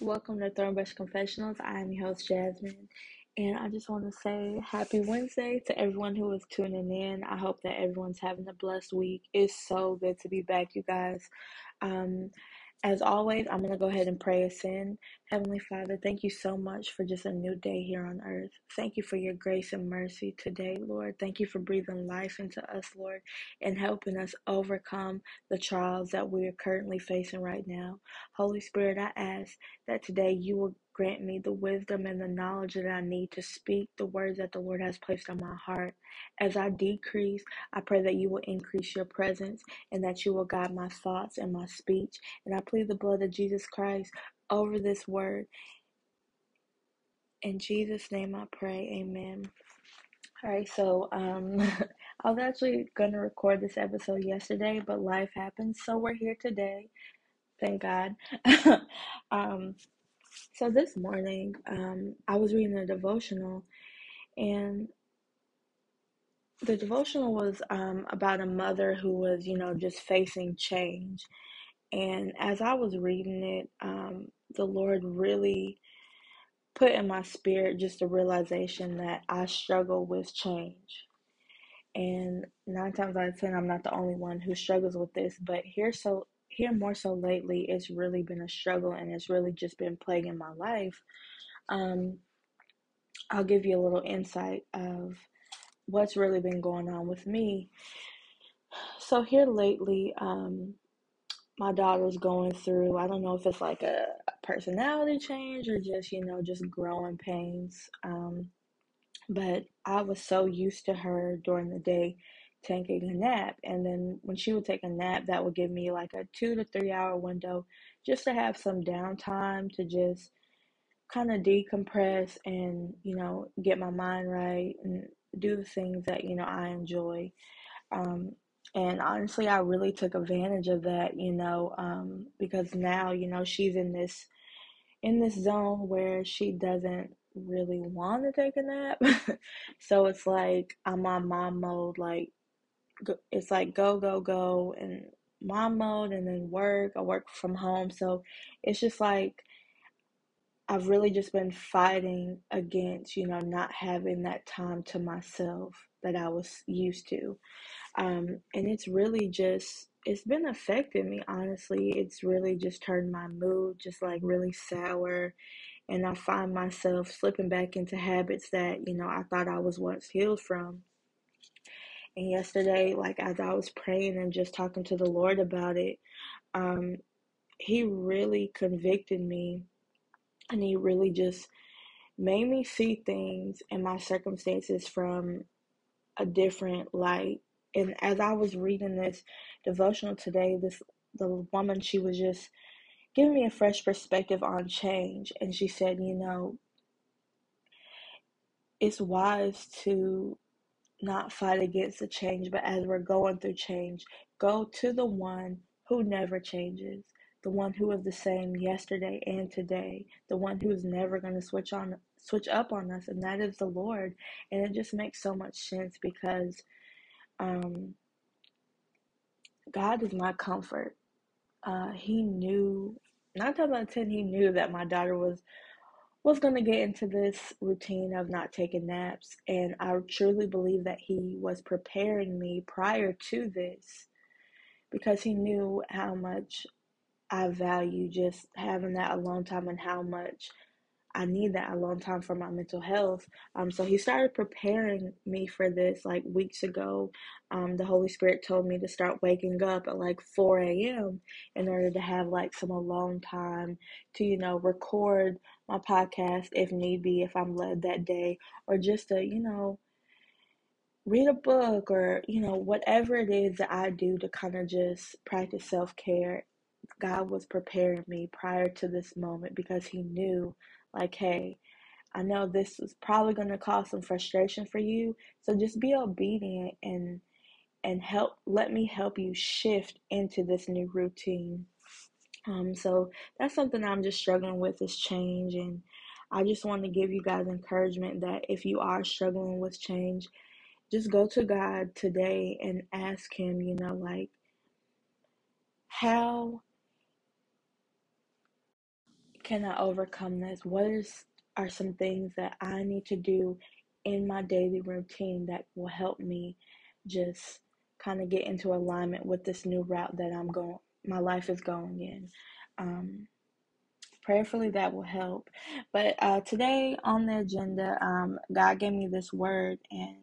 Welcome to Thornbush Confessionals. I am your host, Jasmine, and I just want to say happy Wednesday to everyone who is tuning in. I hope that everyone's having a blessed week. It's so good to be back, you guys. Um, as always, I'm going to go ahead and pray us in. Heavenly Father, thank you so much for just a new day here on earth. Thank you for your grace and mercy today, Lord. Thank you for breathing life into us, Lord, and helping us overcome the trials that we are currently facing right now. Holy Spirit, I ask that today you will grant me the wisdom and the knowledge that I need to speak the words that the Lord has placed on my heart. As I decrease, I pray that you will increase your presence and that you will guide my thoughts and my speech. And I plead the blood of Jesus Christ over this word. In Jesus' name I pray, amen. All right, so um, I was actually going to record this episode yesterday, but life happened, so we're here today. Thank God. um, so this morning, um, I was reading a devotional, and the devotional was um, about a mother who was, you know, just facing change. And as I was reading it, um, the Lord really put in my spirit just a realization that I struggle with change. And nine times out of ten, I'm not the only one who struggles with this. But here's so here more so lately, it's really been a struggle, and it's really just been plaguing my life. Um, I'll give you a little insight of what's really been going on with me. So here lately, um, my daughter's going through, I don't know if it's like a, personality change or just, you know, just growing pains. Um, but I was so used to her during the day taking a nap. And then when she would take a nap, that would give me like a two to three hour window just to have some downtime to just kind of decompress and, you know, get my mind right and do the things that, you know, I enjoy. Um, and honestly, I really took advantage of that, you know, um, because now, you know, she's in this in this zone where she doesn't really want to take a nap. so it's like I'm on mom mode, like it's like go go go and mom mode, and then work. I work from home, so it's just like I've really just been fighting against, you know, not having that time to myself that I was used to. Um, and it's really just, it's been affecting me, honestly. It's really just turned my mood just like really sour. And I find myself slipping back into habits that, you know, I thought I was once healed from. And yesterday, like as I was praying and just talking to the Lord about it, um, He really convicted me and he really just made me see things and my circumstances from a different light. And as I was reading this devotional today, this the woman she was just giving me a fresh perspective on change and she said, you know, it's wise to not fight against the change, but as we're going through change, go to the one who never changes the one who is the same yesterday and today, the one who is never going to switch on switch up on us, and that is the Lord. And it just makes so much sense because um, God is my comfort. Uh, he knew nine times out of ten, he knew that my daughter was was going to get into this routine of not taking naps, and I truly believe that he was preparing me prior to this because he knew how much I value just having that alone time and how much I need that alone time for my mental health. Um, so he started preparing me for this like weeks ago. Um, the Holy Spirit told me to start waking up at like 4 a.m. in order to have like some alone time to, you know, record my podcast if need be, if I'm led that day, or just to, you know, read a book or, you know, whatever it is that I do to kind of just practice self care God was preparing me prior to this moment because He knew, like, hey, I know this is probably going to cause some frustration for you. So just be obedient and and help let me help you shift into this new routine. Um, so that's something I'm just struggling with is change and I just want to give you guys encouragement that if you are struggling with change, just go to God today and ask him, you know, like how can I overcome this? What is are some things that I need to do in my daily routine that will help me just kind of get into alignment with this new route that I'm going my life is going in. Um, prayerfully that will help. But uh, today on the agenda, um, God gave me this word, and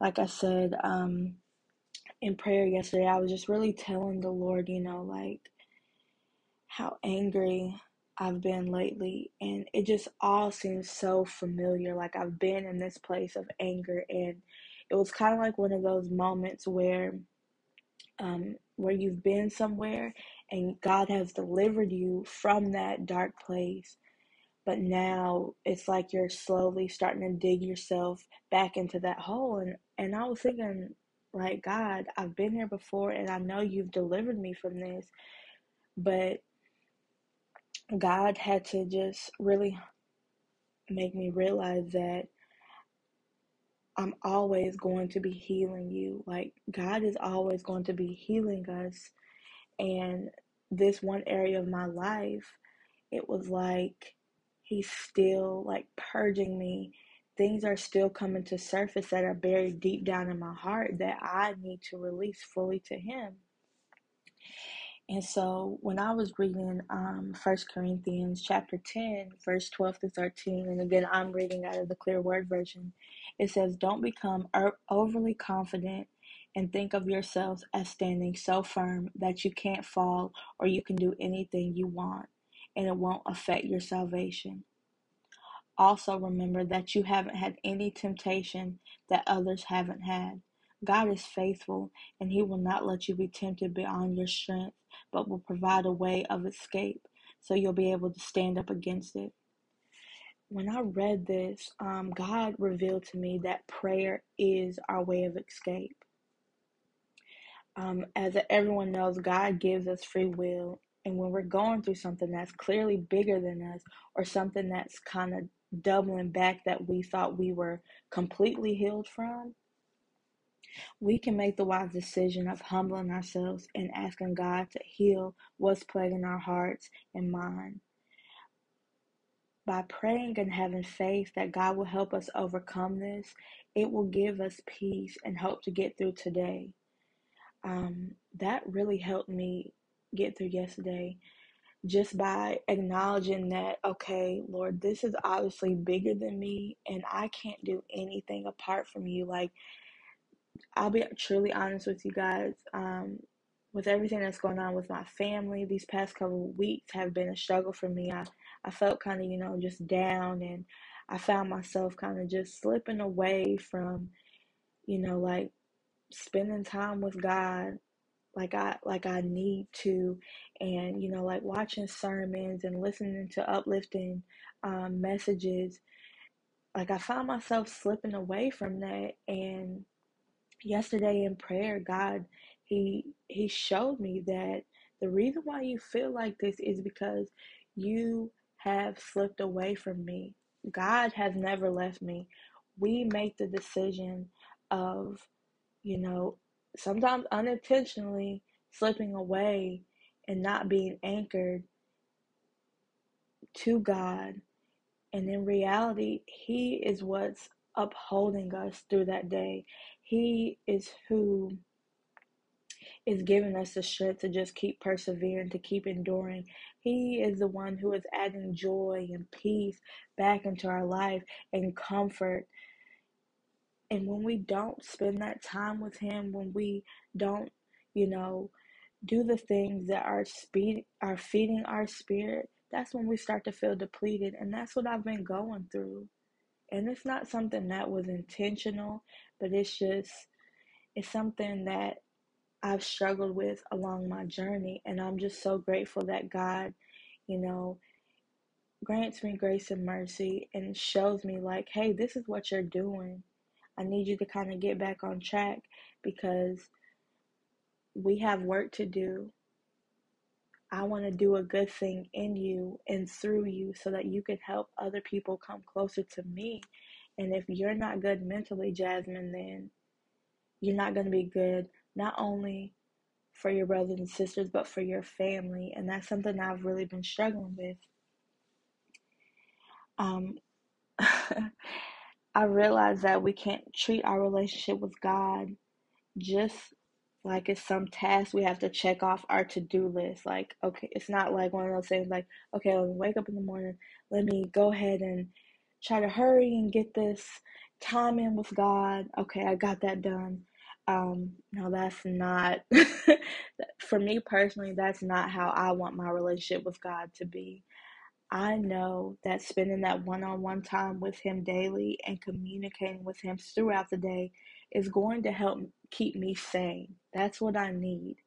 like I said um, in prayer yesterday, I was just really telling the Lord, you know, like how angry I've been lately, and it just all seems so familiar. Like I've been in this place of anger, and it was kind of like one of those moments where, um, where you've been somewhere and God has delivered you from that dark place, but now it's like you're slowly starting to dig yourself back into that hole. And and I was thinking, like God, I've been here before, and I know you've delivered me from this, but God had to just really make me realize that I'm always going to be healing you. Like, God is always going to be healing us. And this one area of my life, it was like He's still like purging me. Things are still coming to surface that are buried deep down in my heart that I need to release fully to Him. And so when I was reading um, 1 Corinthians chapter 10, verse 12 to 13, and again, I'm reading out of the Clear Word Version, it says, Don't become overly confident and think of yourselves as standing so firm that you can't fall or you can do anything you want and it won't affect your salvation. Also, remember that you haven't had any temptation that others haven't had. God is faithful, and He will not let you be tempted beyond your strength, but will provide a way of escape so you'll be able to stand up against it. When I read this, um, God revealed to me that prayer is our way of escape. Um, as everyone knows, God gives us free will, and when we're going through something that's clearly bigger than us, or something that's kind of doubling back that we thought we were completely healed from, we can make the wise decision of humbling ourselves and asking God to heal what's plaguing our hearts and mind. By praying and having faith that God will help us overcome this, it will give us peace and hope to get through today. Um, that really helped me get through yesterday just by acknowledging that, okay, Lord, this is obviously bigger than me and I can't do anything apart from you. Like, I'll be truly honest with you guys. Um, with everything that's going on with my family, these past couple weeks have been a struggle for me. I, I felt kind of, you know, just down and I found myself kind of just slipping away from, you know, like spending time with God like I like I need to and you know like watching sermons and listening to uplifting um, messages like I found myself slipping away from that and yesterday in prayer, God, He He showed me that the reason why you feel like this is because you have slipped away from me. God has never left me. We make the decision of, you know, sometimes unintentionally slipping away and not being anchored to God. And in reality, He is what's upholding us through that day. He is who is giving us the strength to just keep persevering, to keep enduring. He is the one who is adding joy and peace back into our life and comfort. And when we don't spend that time with Him, when we don't, you know, do the things that are speed are feeding our spirit, that's when we start to feel depleted. And that's what I've been going through. And it's not something that was intentional, but it's just, it's something that I've struggled with along my journey. And I'm just so grateful that God, you know, grants me grace and mercy and shows me, like, hey, this is what you're doing. I need you to kind of get back on track because we have work to do. I want to do a good thing in you and through you so that you can help other people come closer to me. And if you're not good mentally, Jasmine, then you're not going to be good not only for your brothers and sisters, but for your family. And that's something I've really been struggling with. Um, I realize that we can't treat our relationship with God just like it's some task we have to check off our to-do list like okay it's not like one of those things like okay let me wake up in the morning let me go ahead and try to hurry and get this time in with god okay i got that done um no that's not for me personally that's not how i want my relationship with god to be I know that spending that one on one time with Him daily and communicating with Him throughout the day is going to help keep me sane. That's what I need.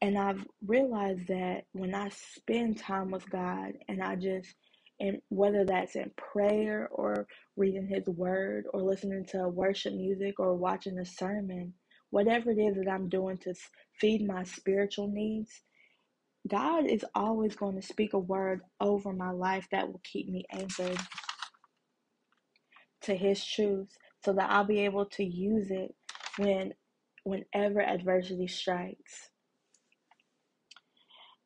And I've realized that when I spend time with God and I just, and whether that's in prayer or reading His Word or listening to worship music or watching a sermon, whatever it is that I'm doing to feed my spiritual needs, God is always going to speak a word over my life that will keep me anchored to his truth so that I'll be able to use it when whenever adversity strikes.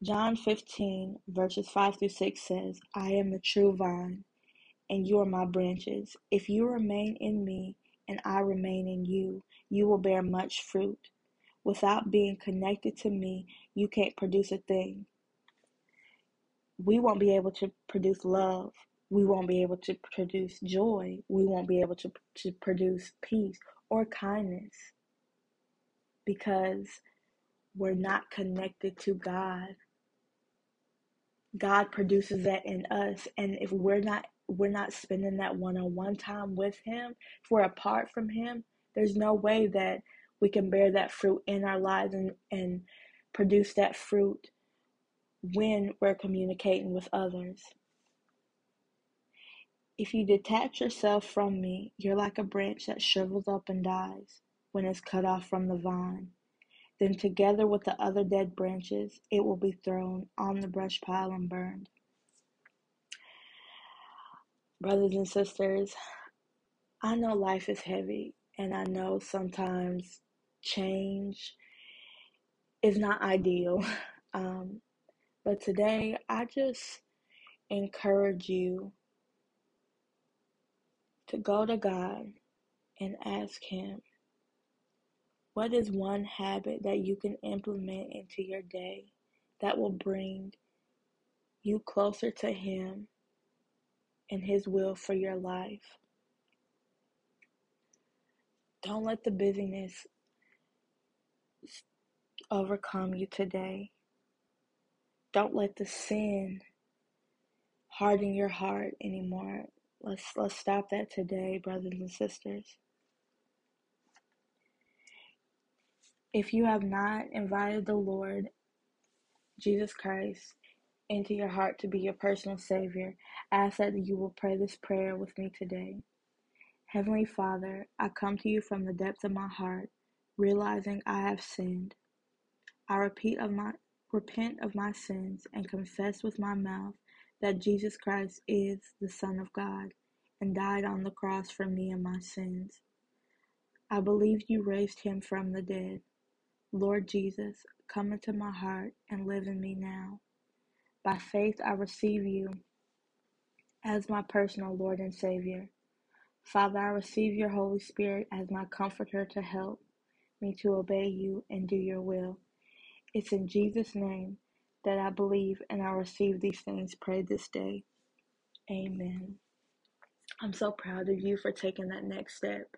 John 15 verses 5 through 6 says, I am the true vine, and you are my branches. If you remain in me and I remain in you, you will bear much fruit. Without being connected to me, you can't produce a thing. we won't be able to produce love. We won't be able to produce joy. We won't be able to, to produce peace or kindness because we're not connected to God. God produces that in us. And if we're not we're not spending that one-on-one time with him, if we're apart from him, there's no way that we can bear that fruit in our lives and, and produce that fruit when we're communicating with others. If you detach yourself from me, you're like a branch that shrivels up and dies when it's cut off from the vine. Then, together with the other dead branches, it will be thrown on the brush pile and burned. Brothers and sisters, I know life is heavy, and I know sometimes change is not ideal. Um, but today, I just encourage you to go to God and ask Him, what is one habit that you can implement into your day that will bring you closer to Him and His will for your life? Don't let the busyness overcome you today. Don't let the sin harden your heart anymore. Let's let's stop that today, brothers and sisters. If you have not invited the Lord Jesus Christ into your heart to be your personal Savior, I ask that you will pray this prayer with me today. Heavenly Father, I come to you from the depths of my heart, realizing I have sinned. I repeat of my repent of my sins and confess with my mouth that Jesus Christ is the Son of God and died on the cross for me and my sins. I believe you raised him from the dead. Lord Jesus, come into my heart and live in me now. By faith, I receive you as my personal Lord and Savior. Father, I receive your Holy Spirit as my comforter to help me to obey you and do your will. It's in Jesus' name that I believe and I receive these things. Pray this day. Amen. I'm so proud of you for taking that next step.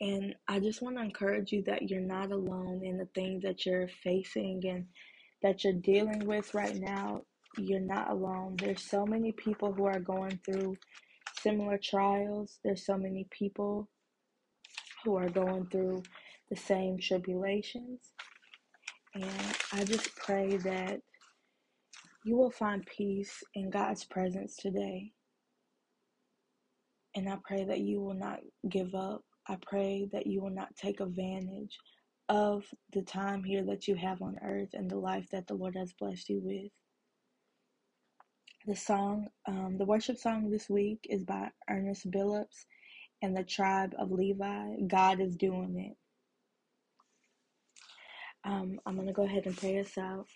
And I just want to encourage you that you're not alone in the things that you're facing and that you're dealing with right now. You're not alone. There's so many people who are going through similar trials. There's so many people who are going through the same tribulations. And I just pray that you will find peace in God's presence today. And I pray that you will not give up. I pray that you will not take advantage of the time here that you have on earth and the life that the Lord has blessed you with. The song, um, the worship song this week is by Ernest Billups and the tribe of Levi. God is doing it. Um, I'm going to go ahead and pray us out.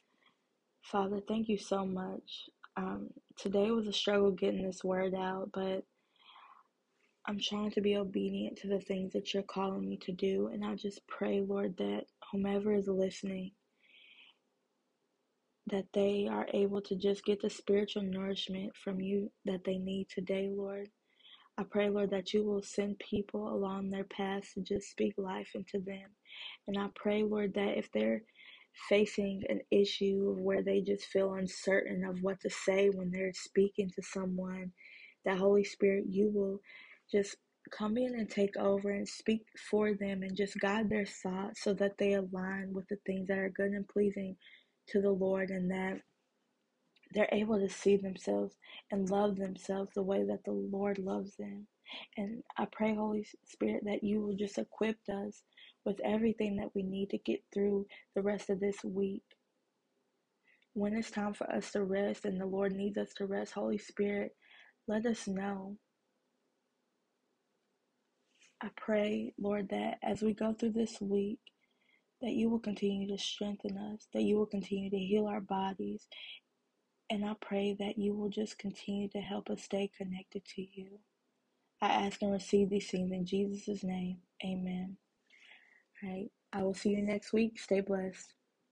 Father, thank you so much Um, today was a struggle getting this word out, but I'm trying to be obedient to the things that you're calling me to do. And I just pray, Lord, that whomever is listening, that they are able to just get the spiritual nourishment from you that they need today, Lord. I pray, Lord, that you will send people along their paths to just speak life into them. And I pray, Lord, that if they're facing an issue where they just feel uncertain of what to say when they're speaking to someone, that Holy Spirit, you will just come in and take over and speak for them and just guide their thoughts so that they align with the things that are good and pleasing to the Lord and that they're able to see themselves and love themselves the way that the Lord loves them. And I pray, Holy Spirit, that you will just equip us with everything that we need to get through the rest of this week. When it's time for us to rest and the Lord needs us to rest, Holy Spirit, let us know. I pray, Lord, that as we go through this week, that you will continue to strengthen us, that you will continue to heal our bodies, and I pray that you will just continue to help us stay connected to you. I ask and receive these things in Jesus' name. Amen. All right. I will see you next week. Stay blessed.